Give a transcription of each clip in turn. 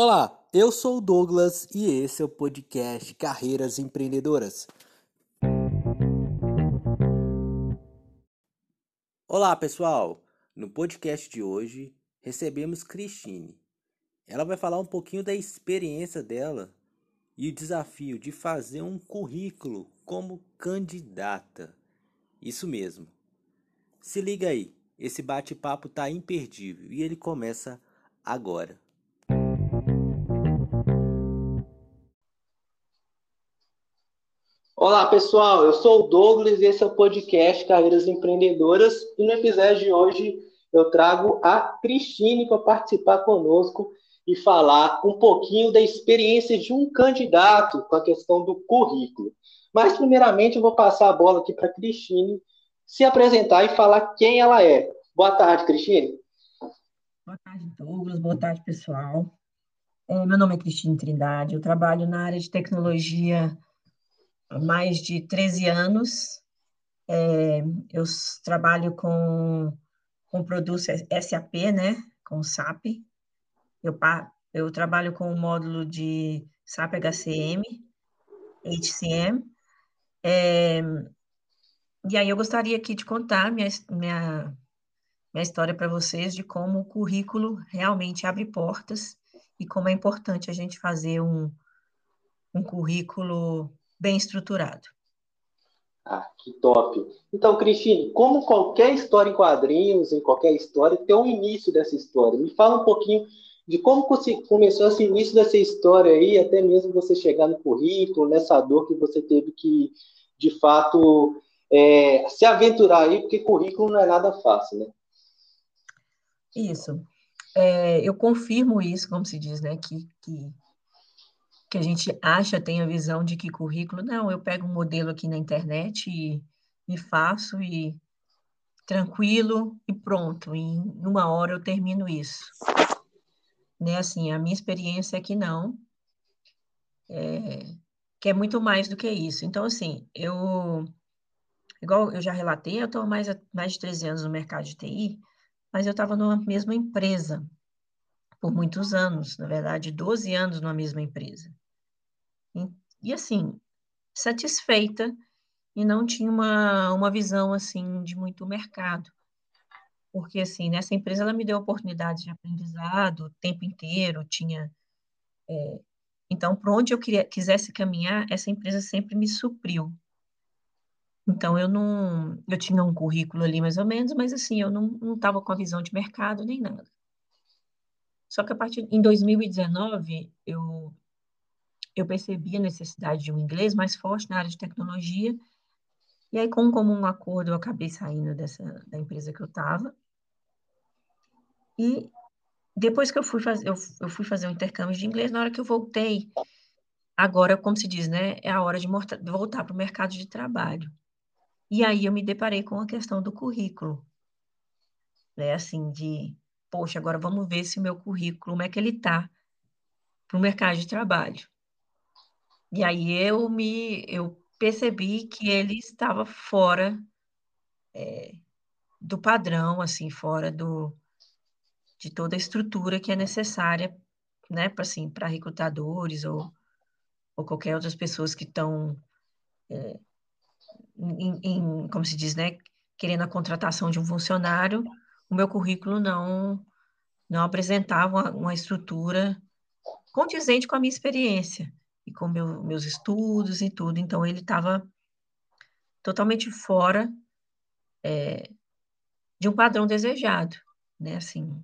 Olá, eu sou o Douglas e esse é o podcast Carreiras Empreendedoras. Olá, pessoal! No podcast de hoje recebemos Cristine. Ela vai falar um pouquinho da experiência dela e o desafio de fazer um currículo como candidata. Isso mesmo. Se liga aí, esse bate-papo tá imperdível e ele começa agora. Olá pessoal, eu sou o Douglas e esse é o podcast Carreiras Empreendedoras e no episódio de hoje eu trago a Cristine para participar conosco e falar um pouquinho da experiência de um candidato com a questão do currículo. Mas primeiramente eu vou passar a bola aqui para a Cristine se apresentar e falar quem ela é. Boa tarde, Cristine. Boa tarde, Douglas. Boa tarde, pessoal. É, meu nome é Cristine Trindade, eu trabalho na área de tecnologia mais de 13 anos. É, eu trabalho com, com produtos SAP, né? Com SAP. Eu, eu trabalho com o módulo de SAP HCM, HCM. É, e aí eu gostaria aqui de contar minha, minha, minha história para vocês de como o currículo realmente abre portas e como é importante a gente fazer um, um currículo bem estruturado. Ah, que top! Então, Cristine, como qualquer história em quadrinhos, em qualquer história, tem um início dessa história. Me fala um pouquinho de como começou esse início dessa história aí, até mesmo você chegar no currículo, nessa dor que você teve que, de fato, é, se aventurar aí, porque currículo não é nada fácil, né? Isso. É, eu confirmo isso, como se diz, né? Que, que que a gente acha, tem a visão de que currículo, não, eu pego um modelo aqui na internet e, faço e tranquilo e pronto, em uma hora eu termino isso. Né, assim, a minha experiência é que não, é, que é muito mais do que isso. Então, assim, eu, igual eu já relatei, eu estou mais, mais de 13 anos no mercado de TI, mas eu estava numa mesma empresa, por muitos anos, na verdade, 12 anos numa mesma empresa. E, e assim, satisfeita e não tinha uma, uma visão assim de muito mercado. Porque assim, nessa empresa ela me deu oportunidades de aprendizado o tempo inteiro, tinha é, então, por onde eu queria, quisesse caminhar, essa empresa sempre me supriu. Então, eu não, eu tinha um currículo ali mais ou menos, mas assim, eu não estava com a visão de mercado nem nada. Só que a partir em 2019 eu eu percebi a necessidade de um inglês mais forte na área de tecnologia. E aí, com um comum acordo, eu acabei saindo dessa da empresa que eu estava. E depois que eu fui fazer eu, eu fui fazer um intercâmbio de inglês, na hora que eu voltei, agora, como se diz, né, é a hora de voltar para o mercado de trabalho. E aí eu me deparei com a questão do currículo, né, assim, de poxa, agora vamos ver se o meu currículo, como é que ele está para o mercado de trabalho. E aí eu me eu percebi que ele estava fora é, do padrão, assim, fora do, de toda a estrutura que é necessária, né, para assim, para recrutadores ou, ou qualquer outras pessoas que estão é, em, em, como se diz, né, querendo a contratação de um funcionário, o meu currículo não não apresentava uma, uma estrutura condizente com a minha experiência e com meu, meus estudos e tudo. Então, ele estava totalmente fora é, de um padrão desejado, né? Assim.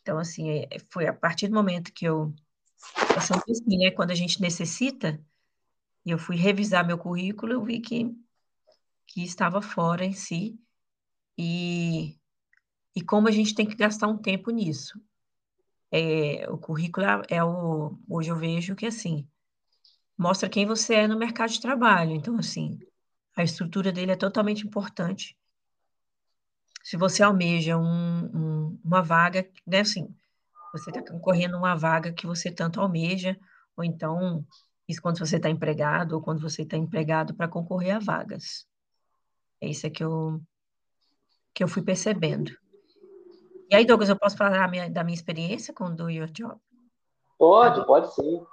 Então, assim, é, foi a partir do momento que eu. Assim, né? Quando a gente necessita, e eu fui revisar meu currículo, eu vi que, que estava fora em si. E, e como a gente tem que gastar um tempo nisso é, o currículo é, é o, hoje eu vejo que assim, mostra quem você é no mercado de trabalho. Então, assim, a estrutura dele é totalmente importante. Se você almeja um, um, uma vaga, né, assim, você está concorrendo uma vaga que você tanto almeja, ou então, isso quando você está empregado, ou quando você está empregado para concorrer a vagas. É isso que eu, que eu fui percebendo. E aí, Douglas, eu posso falar minha, da minha experiência com o Do Your Job? Pode, pode sim.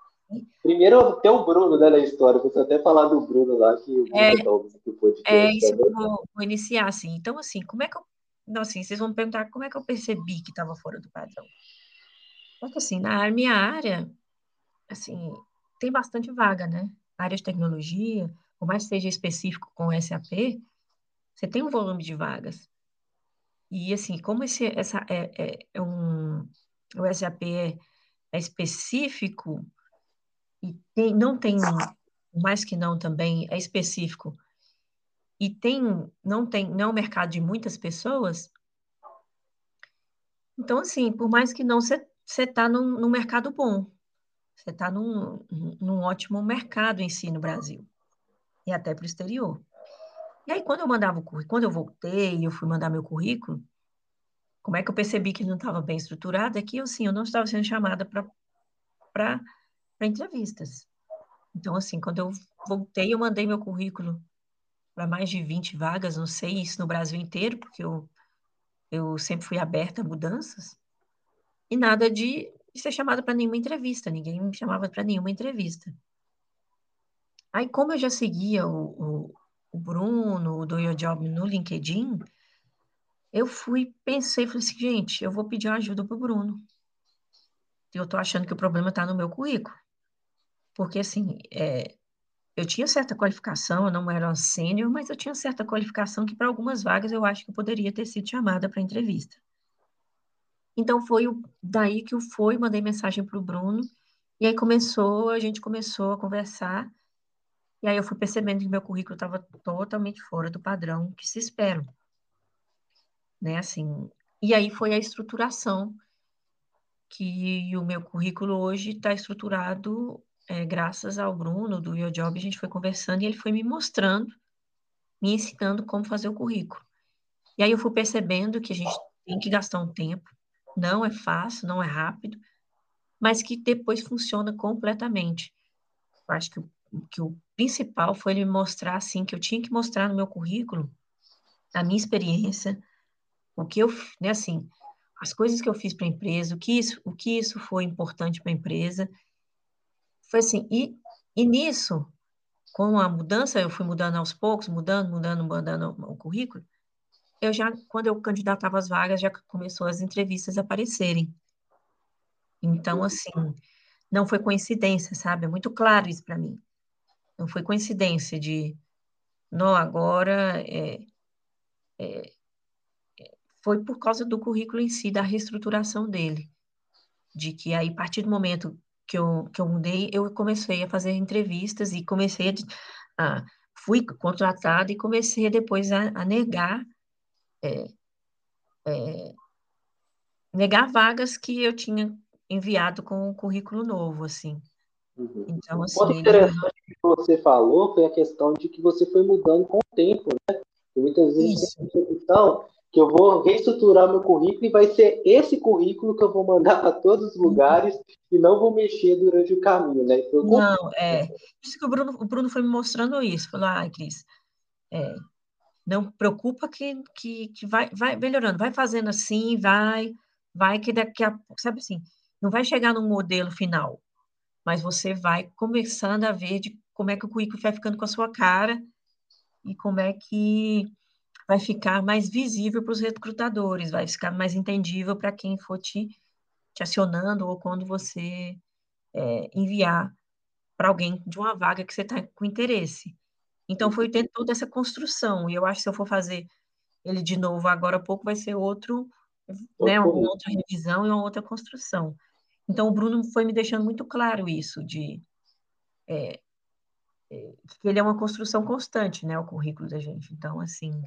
Primeiro tem o Bruno né, na história, você até falar do Bruno lá, que o Bruno é, tá ouvindo o podcast. É isso que eu vou, vou, iniciar, assim. Então, assim, como é que eu. Não, assim, vocês vão me perguntar como é que eu percebi que estava fora do padrão. Porque, assim, na minha área, assim, tem bastante vaga, né? Área de tecnologia, por mais que seja específico com SAP, você tem um volume de vagas. E, assim, como esse, essa é, é, é um, o SAP é, é específico, e tem, não tem, mais que não também, é específico, e tem, não tem, não é um mercado de muitas pessoas, então, assim, por mais que não, você está num, num mercado bom, você está num, num ótimo mercado em si no Brasil, e até para o exterior. E aí, quando eu mandava o currículo, quando eu voltei, eu fui mandar meu currículo, como é que eu percebi que não estava bem estruturado? É que, assim, eu não estava sendo chamada para entrevistas. Então, assim, quando eu voltei, eu mandei meu currículo para mais de 20 vagas, não sei isso no Brasil inteiro, porque eu, eu sempre fui aberta a mudanças, e nada de, de ser chamada para nenhuma entrevista, ninguém me chamava para nenhuma entrevista. Aí, como eu já seguia o, o, o Bruno, o Do Your Job no LinkedIn, eu fui, pensei, falei assim, gente, eu vou pedir ajuda para o Bruno. Eu estou achando que o problema está no meu currículo. Porque, assim, é, eu tinha certa qualificação, eu não era uma sênior, mas eu tinha certa qualificação que para algumas vagas eu acho que eu poderia ter sido chamada para entrevista. Então foi o, daí que eu fui, mandei mensagem para o Bruno, e aí começou, a gente começou a conversar, e aí eu fui percebendo que meu currículo estava totalmente fora do padrão que se espera. Né, assim, e aí foi a estruturação que o meu currículo hoje está estruturado é, graças ao Bruno do Your Job, a gente foi conversando e ele foi me mostrando, me ensinando como fazer o currículo. E aí eu fui percebendo que a gente tem que gastar um tempo, não é fácil, não é rápido, mas que depois funciona completamente. Eu acho que que o principal foi ele me mostrar assim que eu tinha que mostrar no meu currículo a minha experiência, o que eu, né, assim, as coisas que eu fiz para a empresa, o que isso, o que isso foi importante para a empresa foi assim, e, e nisso, com a mudança, eu fui mudando aos poucos, mudando, mudando, mudando o currículo, eu já, quando eu candidatava às vagas, já começou as entrevistas a aparecerem. Então, assim, não foi coincidência, sabe? É muito claro isso para mim. Não foi coincidência de, não, agora é, é, foi por causa do currículo em si, da reestruturação dele. De que aí, a partir do momento que eu, que eu mudei, eu comecei a fazer entrevistas e comecei a, a fui contratada e comecei depois a, a negar é, é, negar vagas que eu tinha enviado com o currículo novo, assim. Uhum. Então, assim, um ponto interessante que você falou foi a questão de que você foi mudando com o tempo, né? E muitas vezes Isso. tem questão que eu vou reestruturar meu currículo e vai ser esse currículo que eu vou mandar para todos os lugares e não vou mexer durante o caminho, né? Então, não, é. Isso que o Bruno, o Bruno foi me mostrando isso. Falou, ai, ah, Cris, é, não preocupa que, que, que vai, vai melhorando, vai fazendo assim, vai, vai que daqui a pouco, sabe assim, não vai chegar no modelo final, mas você vai começando a ver de como é que o currículo vai ficando com a sua cara e como é que vai ficar mais visível para os recrutadores, vai ficar mais entendível para quem for te, te acionando ou quando você é, enviar para alguém de uma vaga que você está com interesse. Então, foi ter toda essa construção, e eu acho que se eu for fazer ele de novo agora há pouco, vai ser outro, né, uma outra revisão e uma outra construção. Então, o Bruno foi me deixando muito claro isso, de é, é, que ele é uma construção constante, né, o currículo da gente. Então, assim,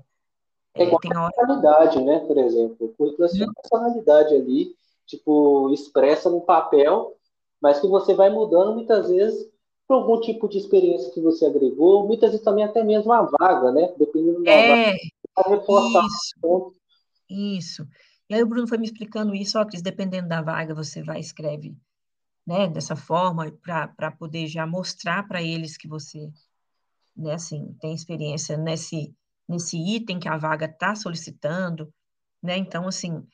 é igual tem hora... personalidade, né? Por exemplo, o currículo é uma personalidade ali, tipo, expressa no papel, mas que você vai mudando muitas vezes por algum tipo de experiência que você agregou, muitas vezes também até mesmo a vaga, né? Dependendo da é, vaga, reforçar isso, isso. E aí o Bruno foi me explicando isso, ó, Cris, dependendo da vaga, você vai escreve né, dessa forma, para poder já mostrar para eles que você né, assim, tem experiência nesse, nesse item que a vaga está solicitando, né? Então, assim,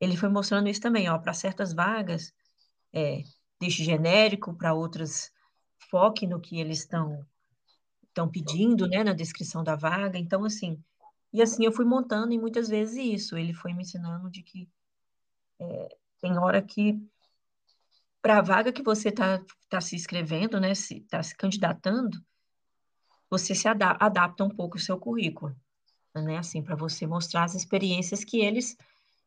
ele foi mostrando isso também, ó, para certas vagas, é, deixe genérico, para outras foque no que eles estão estão pedindo, né, na descrição da vaga. Então, assim, e assim eu fui montando e muitas vezes isso, ele foi me ensinando de que é, tem hora que para a vaga que você está tá se inscrevendo, né, se está se candidatando, você se adapta, adapta um pouco o seu currículo, né, assim, para você mostrar as experiências que eles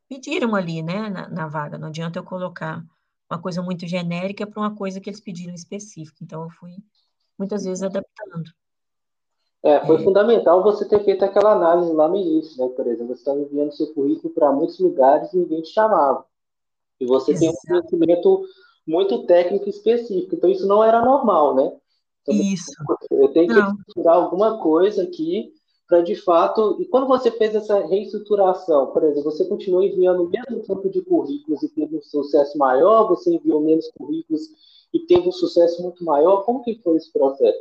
pediram ali, né, na, na vaga. Não adianta eu colocar uma coisa muito genérica para uma coisa que eles pediram específica. Então, eu fui muitas vezes adaptando. É, foi fundamental você ter feito aquela análise lá no início, né? Por exemplo, você estava enviando seu currículo para muitos lugares e ninguém te chamava. E você Exato. tem um conhecimento muito técnico específico. Então, isso não era normal, né? Então, isso. Eu tenho que tirar alguma coisa aqui para de fato. E quando você fez essa reestruturação, por exemplo, você continuou enviando o mesmo tanto de currículos e teve um sucesso maior, você enviou menos currículos e teve um sucesso muito maior, como que foi esse processo?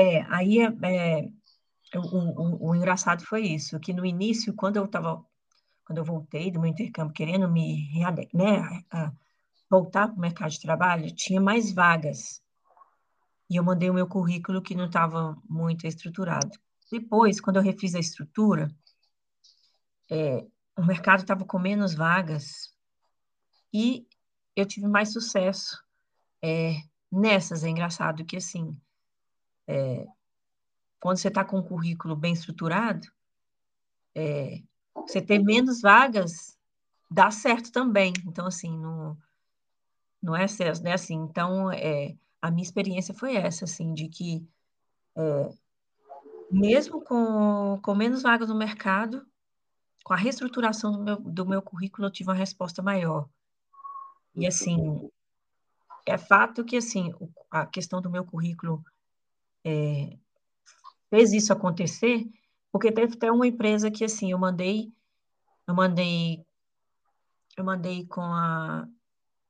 É, aí é, é o, o, o, engraçado foi isso, que no início, quando eu estava, quando eu voltei do meu intercâmbio querendo me né, voltar para o mercado de trabalho, tinha mais vagas. E eu mandei o meu currículo que não estava muito estruturado. Depois, quando eu refiz a estrutura, é, o mercado estava com menos vagas e eu tive mais sucesso é, nessas. É engraçado que, assim, é, quando você está com um currículo bem estruturado, é, você ter menos vagas dá certo também. Então, assim, não, não é certo, né? Assim, então, é, a minha experiência foi essa, assim, de que é, mesmo com, com menos vagas no mercado, com a reestruturação do meu, do meu currículo, eu tive uma resposta maior. E, assim, é fato que, assim, a questão do meu currículo é, fez isso acontecer, porque teve até uma empresa que, assim, eu mandei, eu mandei, eu mandei com a,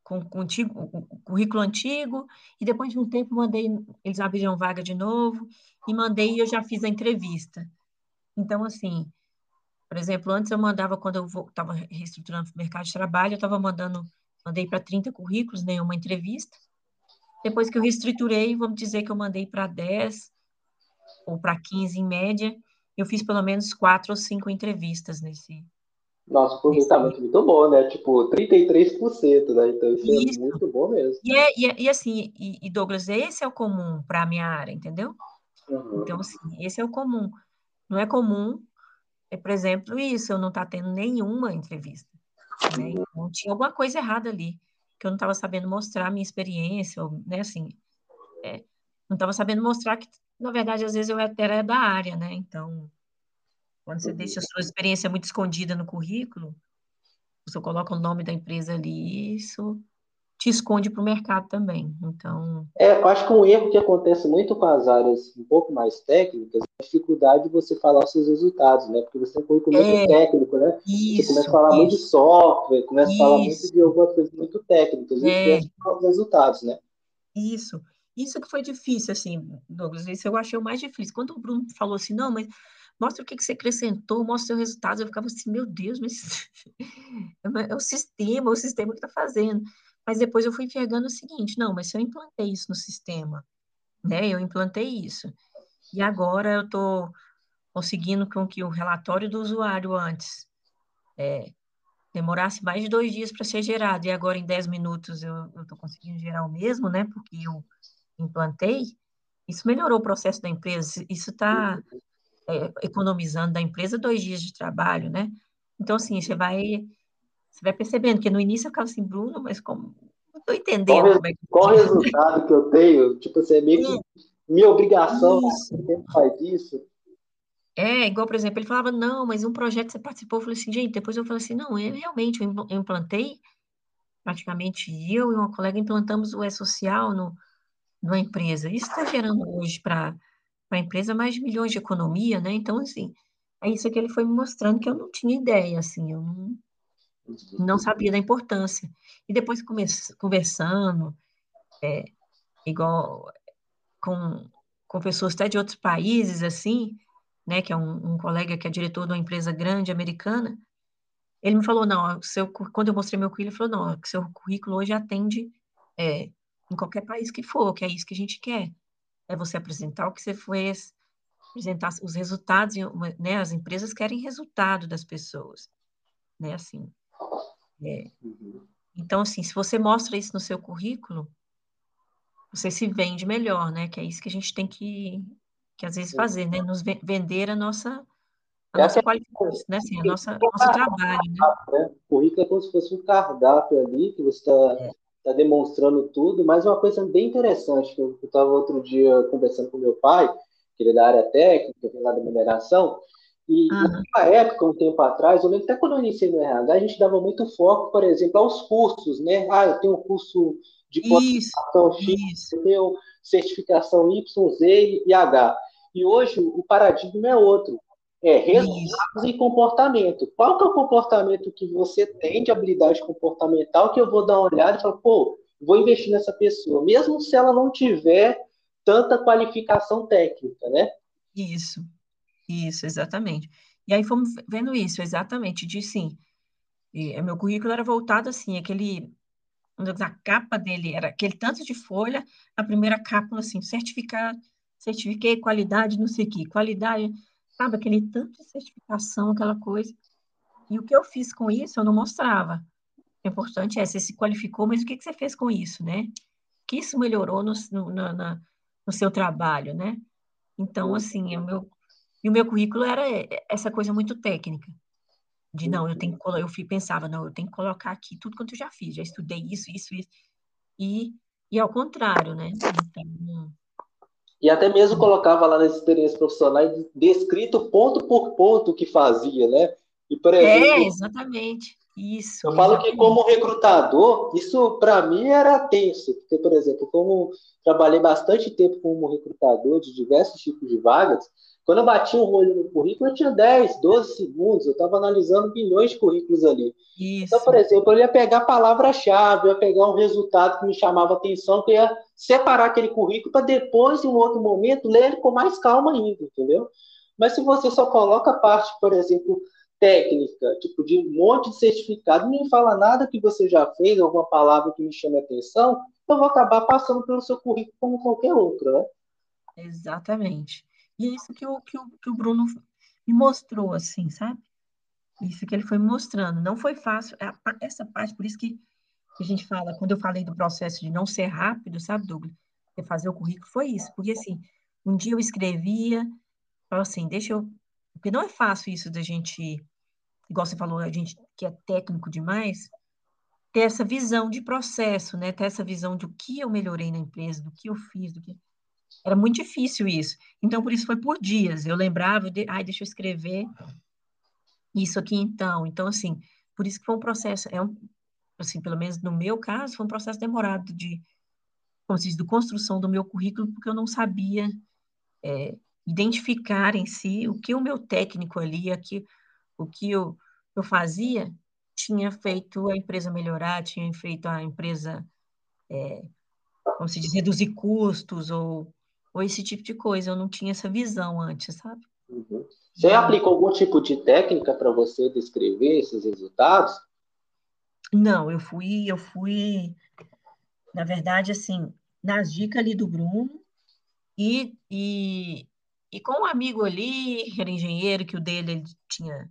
com, o currículo antigo, e depois de um tempo mandei, eles abriram vaga de novo, e mandei e eu já fiz a entrevista. Então, assim, por exemplo, antes eu mandava, quando eu estava reestruturando o mercado de trabalho, eu estava mandando, mandei para 30 currículos, nenhuma entrevista. Depois que eu reestruturei, vamos dizer que eu mandei para 10 ou para 15 em média, eu fiz pelo menos quatro ou cinco entrevistas nesse, nosso aproveitamento é muito bom, né? Tipo, 33%, né? Então isso, é isso. é muito bom mesmo. E, é, e, é, e assim, e, Douglas, esse é o comum para a minha área, entendeu? Uhum. Então, assim, esse é o comum. Não é comum, é, por exemplo, isso, eu não estar tá tendo nenhuma entrevista. Né? Então, tinha alguma coisa errada ali, que eu não estava sabendo mostrar a minha experiência, ou, né, assim, é, não estava sabendo mostrar que, na verdade, às vezes eu era da área, né? Então, quando você deixa a sua experiência muito escondida no currículo, você coloca o nome da empresa ali, isso te esconde para o mercado também. Então. É, eu acho que um erro que acontece muito com as áreas um pouco mais técnicas é a dificuldade de você falar os seus resultados, né? Porque você tem um currículo é, muito técnico, né? Isso, você começa a falar isso, muito de software, começa isso, a falar muito de algumas coisas muito técnicas, é, e os resultados, né? Isso. Isso que foi difícil, assim, Douglas, isso eu achei o mais difícil. Quando o Bruno falou assim, não, mas mostra o que, que você acrescentou, mostra o seu resultado. Eu ficava assim, meu Deus, mas é o sistema, o sistema que está fazendo. Mas depois eu fui enxergando o seguinte, não, mas se eu implantei isso no sistema, né, eu implantei isso, e agora eu estou conseguindo com que o relatório do usuário antes é, demorasse mais de dois dias para ser gerado, e agora em dez minutos eu estou conseguindo gerar o mesmo, né, porque eu implantei, isso melhorou o processo da empresa, isso está é, economizando da empresa dois dias de trabalho, né? Então, assim, você vai, você vai percebendo que no início eu ficava assim, Bruno, mas como. Não estou entendendo qual, como é que... qual o resultado que eu tenho? Tipo assim, é meio que minha obrigação, sempre faz isso. É, igual, por exemplo, ele falava, não, mas um projeto que você participou, eu falei assim, gente, depois eu falei assim, não, eu realmente eu implantei, praticamente eu e uma colega implantamos o E-Social no, numa empresa. Isso está gerando hoje para para a empresa mais de milhões de economia, né? Então, assim, é isso que ele foi me mostrando que eu não tinha ideia, assim, eu não, não sabia da importância. E depois conversando, é, igual com, com pessoas até de outros países, assim, né, que é um, um colega que é diretor de uma empresa grande americana, ele me falou, não, seu, quando eu mostrei meu currículo, ele falou, não, seu currículo hoje atende é, em qualquer país que for, que é isso que a gente quer. É você apresentar o que você fez, apresentar os resultados, né? As empresas querem resultado das pessoas, né? Assim. É. Uhum. Então, assim, se você mostra isso no seu currículo, você se vende melhor, né? Que é isso que a gente tem que, que às vezes fazer, né? Nos vender a nossa a nossa qualificação, né? Assim, a nossa nosso trabalho, né? O currículo é como se fosse um cardápio ali que você está é. tá demonstrando tudo, mas uma coisa bem interessante que eu estava outro dia conversando com meu pai, que ele é da área técnica, vem lá da mineração, e ah. naquela época, um tempo atrás, eu lembro até quando eu iniciei no RH, a gente dava muito foco, por exemplo, aos cursos, né? Ah, eu tenho um curso de qualificação X, eu tenho certificação Y, Z e H. E hoje o paradigma é outro. É resultados e comportamento. Qual que é o comportamento que você tem de habilidade comportamental que eu vou dar uma olhada e falar, pô, vou investir nessa pessoa, mesmo se ela não tiver tanta qualificação técnica, né? Isso, isso, exatamente. E aí fomos vendo isso, exatamente, de sim. E, meu currículo era voltado assim, aquele a capa dele era aquele tanto de folha, a primeira capa assim, certificado, certifiquei qualidade, não sei o que, qualidade, sabe, aquele tanto de certificação, aquela coisa. E o que eu fiz com isso, eu não mostrava. O importante é, você se qualificou, mas o que, que você fez com isso, né? Que isso melhorou no, no, na, no seu trabalho, né? Então, assim, o meu, e o meu currículo era essa coisa muito técnica. De não, eu tenho que eu fui, pensava, não, eu tenho que colocar aqui tudo quanto eu já fiz, já estudei isso, isso, isso. E, e ao contrário, né? Então, e até mesmo colocava lá nas experiências profissionais descrito ponto por ponto o que fazia, né? E, por exemplo, é, exatamente. Isso. Eu falo que como recrutador, isso para mim era tenso, porque, por exemplo, como trabalhei bastante tempo como recrutador de diversos tipos de vagas, quando eu bati um olho no currículo, eu tinha 10, 12 segundos, eu estava analisando milhões de currículos ali. Isso. Então, por exemplo, eu ia pegar a palavra-chave, eu ia pegar um resultado que me chamava atenção, que ia separar aquele currículo para depois, em um outro momento, ler ele com mais calma ainda, entendeu? Mas se você só coloca a parte, por exemplo, técnica, tipo de um monte de certificado, não me fala nada que você já fez, alguma palavra que me chame a atenção, eu vou acabar passando pelo seu currículo como qualquer outro, né? Exatamente. E é isso que o, que o, que o Bruno me mostrou, assim, sabe? Isso que ele foi mostrando. Não foi fácil. É essa parte, por isso que a gente fala, quando eu falei do processo de não ser rápido, sabe, Douglas? De fazer o currículo, foi isso. Porque, assim, um dia eu escrevia, falava assim, deixa eu. Porque não é fácil isso da gente, igual você falou, a gente que é técnico demais, ter essa visão de processo, né? Ter essa visão do que eu melhorei na empresa, do que eu fiz, do que. Era muito difícil isso. Então, por isso foi por dias. Eu lembrava, de, ai, deixa eu escrever isso aqui então. Então, assim, por isso que foi um processo, é um, assim, pelo menos no meu caso, foi um processo demorado de, como se diz, de construção do meu currículo, porque eu não sabia é, identificar em si o que o meu técnico ali, aqui, o que eu, eu fazia, tinha feito a empresa melhorar, tinha feito a empresa, é, como se diz, reduzir custos ou ou esse tipo de coisa. Eu não tinha essa visão antes, sabe? Uhum. Você aplicou algum tipo de técnica para você descrever esses resultados? Não, eu fui, eu fui, na verdade, assim, nas dicas ali do Bruno e, e, e com um amigo ali, que era engenheiro, que o dele ele tinha,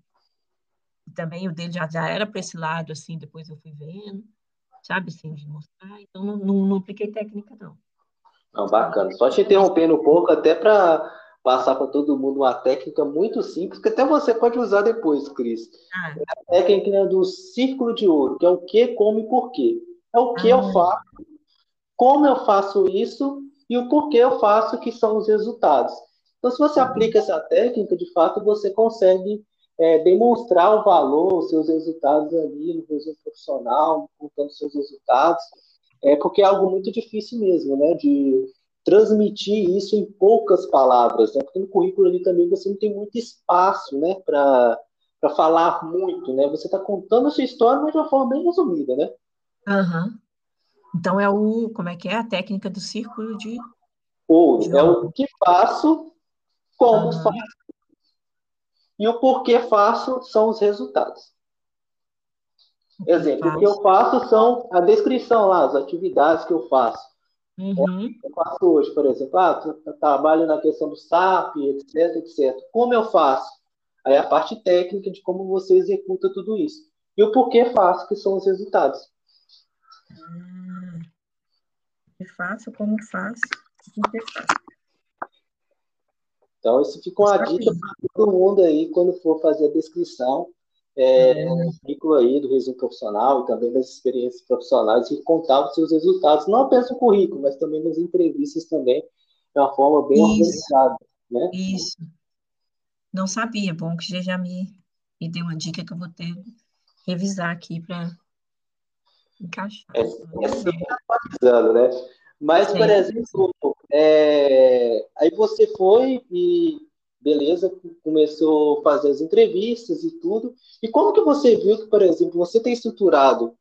também o dele já, já era para esse lado, assim, depois eu fui vendo, sabe, assim, de mostrar, então não, não, não apliquei técnica, não. Não, bacana. Só te interrompendo um pouco, até para passar para todo mundo uma técnica muito simples, que até você pode usar depois, Cris. Ah. É a técnica do círculo de ouro, que é o que, como e porquê. É o que ah. eu faço, como eu faço isso e o porquê eu faço, que são os resultados. Então, se você aplica essa técnica, de fato, você consegue é, demonstrar o valor, os seus resultados ali no resultado profissional, contando seus resultados é porque é algo muito difícil mesmo, né, de transmitir isso em poucas palavras, né, porque no currículo ali também você não tem muito espaço, né, para para falar muito, né, você está contando a sua história, mas de uma forma bem resumida, né. Uhum. Então é o, como é que é a técnica do círculo de... Ou, de é o que faço, como uhum. faço, e o porquê faço são os resultados. Exemplo, o que eu faço são a descrição lá, as atividades que eu faço. Uhum. Eu faço hoje, por exemplo, ah, trabalho na questão do SAP, etc, etc. Como eu faço? Aí a parte técnica de como você executa tudo isso. E o porquê faço, que são os resultados. Hum, faço, como faço, porquê faço. Então, isso fica uma dica para todo mundo aí, quando for fazer a descrição, é, é. um ciclo aí do resumo profissional e também das experiências profissionais e contar os seus resultados, não apenas no currículo, mas também nas entrevistas também, de uma forma bem isso. organizada, né? Isso. Não sabia, bom que você já me, me deu uma dica que eu vou ter revisar aqui para encaixar. É, é sempre atualizando, né? Mas, por exemplo, é, aí você foi e beleza, começou a fazer as entrevistas e tudo. E como que você viu que, por exemplo, você tem estruturado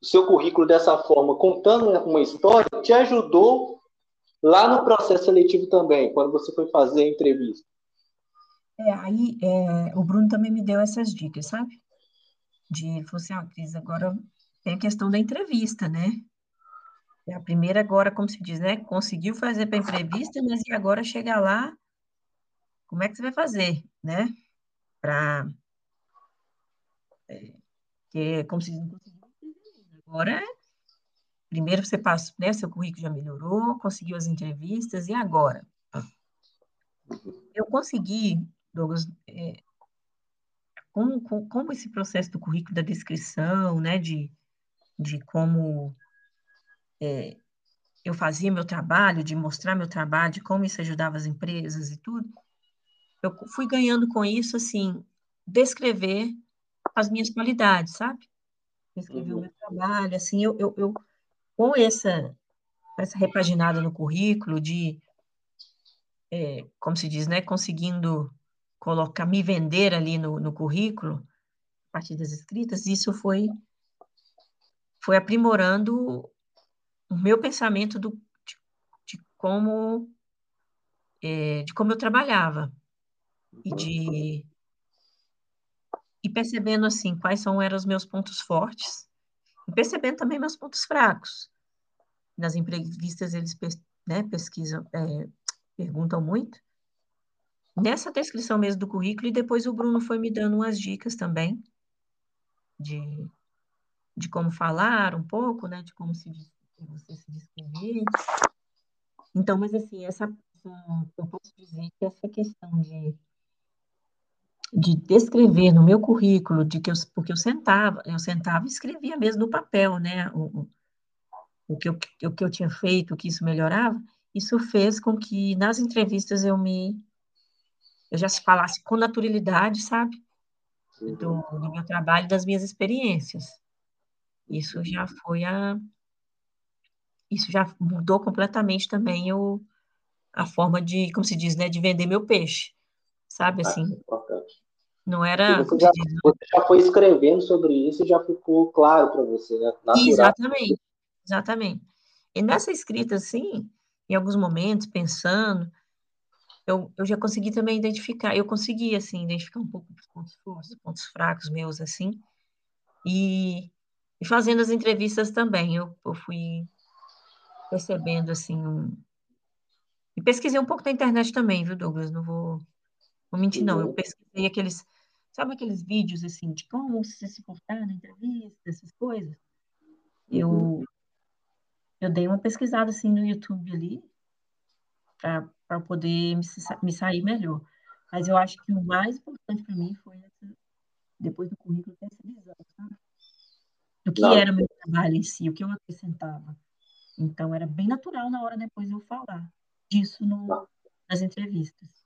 o seu currículo dessa forma, contando uma história, te ajudou lá no processo seletivo também, quando você foi fazer a entrevista? É, aí é, o Bruno também me deu essas dicas, sabe? De, ele falou assim, ah, Cris, agora tem a questão da entrevista, né? É a primeira agora, como se diz, né? Conseguiu fazer para entrevista, mas e agora chegar lá, como é que você vai fazer, né? Para. É, que, como se diz. Agora, primeiro você passa, né? Seu currículo já melhorou, conseguiu as entrevistas, e agora? Eu consegui, Douglas, é, como, como esse processo do currículo, da descrição, né? De, de como é, eu fazia meu trabalho, de mostrar meu trabalho, de como isso ajudava as empresas e tudo, eu fui ganhando com isso, assim, descrever as minhas qualidades, sabe? Descrever uhum. o meu trabalho, assim, eu, eu, eu com essa, essa repaginada no currículo de, é, como se diz, né, conseguindo colocar, me vender ali no, no currículo, a partir das escritas, isso foi, foi aprimorando o meu pensamento do, de, de como é, de como eu trabalhava e de e percebendo assim quais são eram os meus pontos fortes e percebendo também meus pontos fracos nas entrevistas eles né, pesquisam é, perguntam muito nessa descrição mesmo do currículo e depois o Bruno foi me dando umas dicas também de, de como falar um pouco né de como se você se descrever. Então, mas assim, essa, eu posso dizer que essa questão de, de descrever no meu currículo, de que eu, porque eu sentava, eu sentava e escrevia mesmo no papel, né, o, o, que eu, o que eu tinha feito, o que isso melhorava, isso fez com que nas entrevistas eu me, eu já se falasse com naturalidade, sabe, do, do meu trabalho, das minhas experiências. Isso já foi a, isso já mudou completamente também o, a forma de, como se diz, né, de vender meu peixe, sabe, assim. Ah, não era... Você já, você já, foi escrevendo sobre isso e já ficou claro para você, né? Natural. Exatamente, exatamente. E nessa escrita, assim, em alguns momentos, pensando, eu, eu já consegui também identificar, eu consegui, assim, identificar um pouco os pontos fortes, pontos fracos meus, assim, e, e fazendo as entrevistas também, eu, eu fui percebendo assim um... E pesquisei um pouco na internet também, viu, Douglas? Não vou, vou mentir, não. Eu uhum. pesquisei aqueles, sabe aqueles vídeos assim de como se se portar na entrevista, essas coisas. Eu uhum. eu dei uma pesquisada assim no YouTube ali para poder me, me sair melhor. Mas eu acho que o mais importante para mim foi essa, depois do currículo ter essa visão, sabe? Do que Não. era o meu trabalho em si, o que eu acrescentava. Então, era bem natural na hora depois eu falar disso no, nas entrevistas.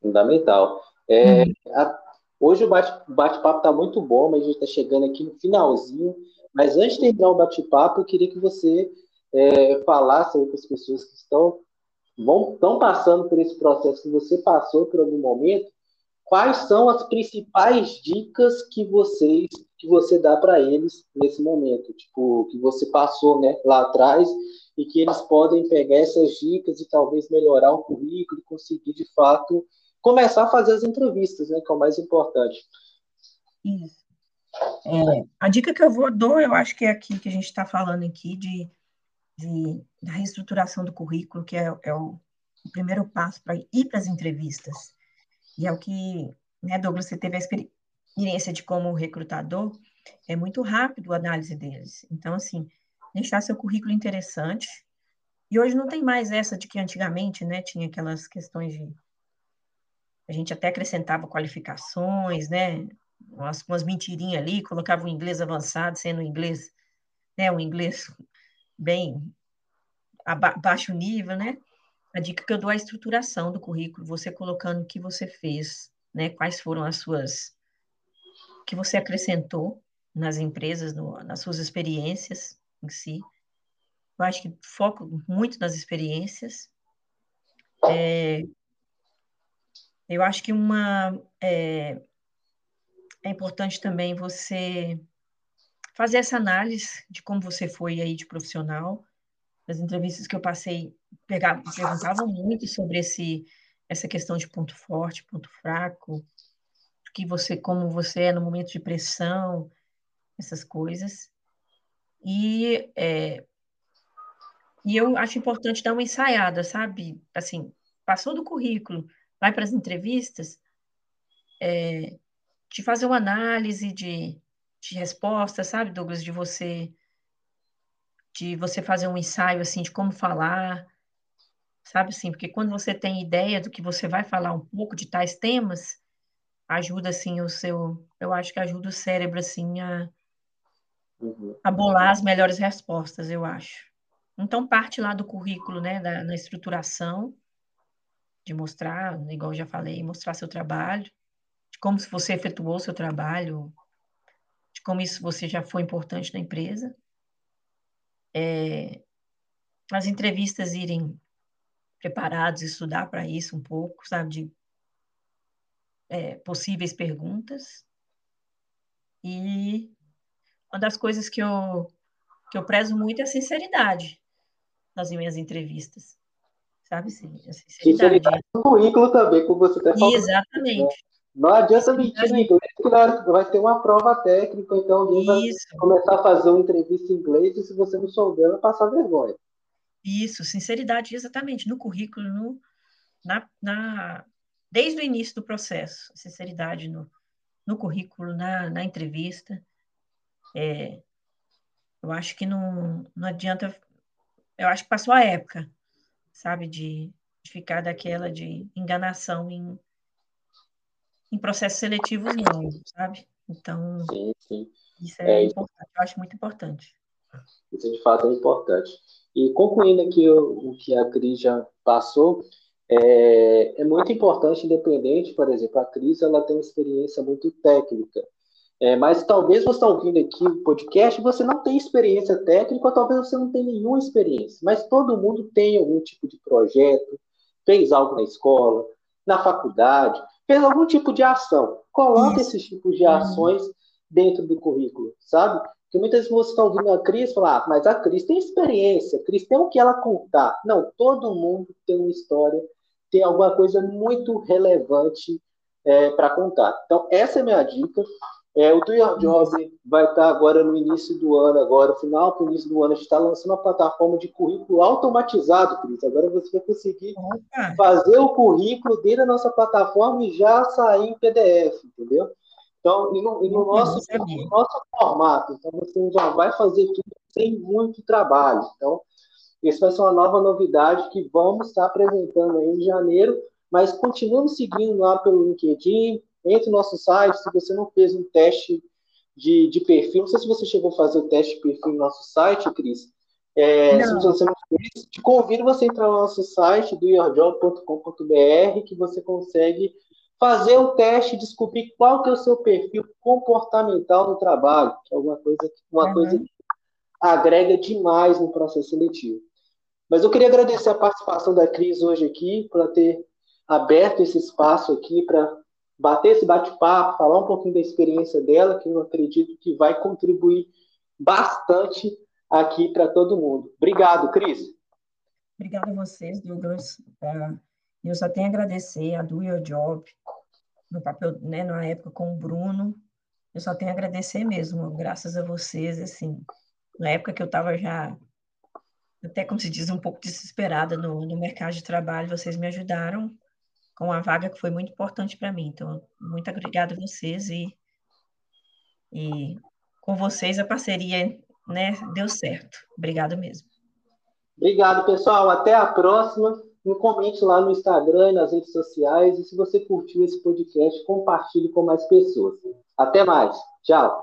Fundamental. É, uhum. a, hoje o bate-papo bate está muito bom, mas a gente está chegando aqui no finalzinho. Mas antes de entrar o bate-papo, eu queria que você é, falasse para as pessoas que estão, vão, estão passando por esse processo que você passou por algum momento, quais são as principais dicas que vocês que você dá para eles nesse momento, tipo, que você passou, né, lá atrás e que eles podem pegar essas dicas e talvez melhorar o currículo e conseguir de fato começar a fazer as entrevistas, né, que é o mais importante. Isso. É, a dica que eu vou dou, eu acho que é aqui que a gente está falando aqui de, de, da reestruturação do currículo, que é, é o, o, primeiro passo para ir para as entrevistas. E é o que, né, Douglas, você teve a experiência de como recrutador, é muito rápido a análise deles. Então, assim, deixar seu currículo interessante. E hoje não tem mais essa de que antigamente, né, tinha aquelas questões de a gente até acrescentava qualificações, né? Umas, umas mentirinhas ali, colocava o inglês avançado, sendo inglês, né? Um inglês bem baixo nível, né? A dica que eu dou é a estruturação do currículo, você colocando o que você fez, né? Quais foram as suas que você acrescentou nas empresas, no, nas suas experiências em si. Eu acho que foco muito nas experiências. É, eu acho que uma é, é importante também você fazer essa análise de como você foi aí de profissional. As entrevistas que eu passei perguntavam muito sobre esse essa questão de ponto forte, ponto fraco, que você como você é no momento de pressão, essas coisas. E é, e eu acho importante dar uma ensaiada, sabe? Assim, passou do currículo, vai para as entrevistas, é, de fazer uma análise de, de resposta, sabe, Douglas, de você de você fazer um ensaio assim de como falar, sabe assim, porque quando você tem ideia do que você vai falar um pouco de tais temas, ajuda assim o seu, eu acho que ajuda o cérebro assim a uhum. a bolar as melhores respostas, eu acho. Então parte lá do currículo, né, da, na estruturação de mostrar, igual já falei, mostrar seu trabalho, de como você efetuou seu trabalho, de como isso você já foi importante na empresa. É, as entrevistas irem preparados, estudar para isso um pouco, sabe, de é, possíveis perguntas. E uma das coisas que eu, que eu prezo muito é a sinceridade nas minhas entrevistas sabe? Sim, sinceridade. no currículo também, como você está falando. Exatamente. Não adianta mentir em inglês, que vai ter uma prova técnica, então alguém Isso. vai começar a fazer uma entrevista em inglês e se você não souber, vai passar vergonha. Isso, sinceridade, exatamente, no currículo, no, na, na, desde o início do processo, sinceridade no, no currículo, na, na entrevista. É, eu acho que não, não adianta, eu acho que passou a época sabe? De, de ficar daquela de enganação em, em processos seletivos, não, sabe? Então, sim, sim. isso é, é importante, eu acho muito importante. Isso de fato é importante. E concluindo aqui o, o que a Cris já passou, é, é, muito importante, independente, por exemplo, a Cris ela tem uma experiência muito técnica, é, mas talvez você está ouvindo aqui o podcast você não tem experiência técnica, ou talvez você não tenha nenhuma experiência, mas todo mundo tem algum tipo de projeto, fez algo na escola, na faculdade, fez algum tipo de ação. Coloque esses tipos de ações dentro do currículo, sabe? Porque muitas vezes você está ouvindo a Cris falar, ah, mas a Cris tem experiência, a Cris tem o que ela contar. Não, todo mundo tem uma história, tem alguma coisa muito relevante é, para contar. Então, essa é a minha dica. É, o Your Job vai estar agora no início do ano, agora, final para o início do ano, a gente está lançando uma plataforma de currículo automatizado, Cris. Agora você vai conseguir Opa. fazer o currículo dentro da nossa plataforma e já sair em PDF, entendeu? Então, e no, e no nosso, no nosso formato. Então, você já vai fazer tudo sem muito trabalho. Então, isso vai ser uma nova novidade que vamos estar apresentando aí em janeiro, mas continuamos seguindo lá pelo LinkedIn, entre no nosso site, se você não fez um teste de, de perfil, não sei se você chegou a fazer o teste de perfil no nosso site, Cris. É, se você não fez, te convido você a entrar no nosso site, do yourjob.com.br, que você consegue fazer o teste e descobrir qual que é o seu perfil comportamental no trabalho, que é alguma coisa, uma uhum. coisa que agrega demais no processo seletivo. Mas eu queria agradecer a participação da Cris hoje aqui, por ter aberto esse espaço aqui para bater esse bate-papo, falar um pouquinho da experiência dela, que eu acredito que vai contribuir bastante aqui para todo mundo. Obrigado, Cris. Obrigada a vocês, Douglas. É, eu só tenho a agradecer a Do Your Job, no papel, né, na época com o Bruno. eu só tenho a agradecer mesmo, graças a vocês, assim, na época que eu estava já, até como se diz, um pouco desesperada no, no mercado de trabalho, vocês me ajudaram com a vaga que foi muito importante para mim. Então, muito obrigada a vocês e, e com vocês a parceria né, deu certo. Obrigada mesmo. Obrigado, pessoal. Até a próxima. Me comente lá no Instagram e nas redes sociais. E se você curtiu esse podcast, compartilhe com mais pessoas. Até mais. Tchau.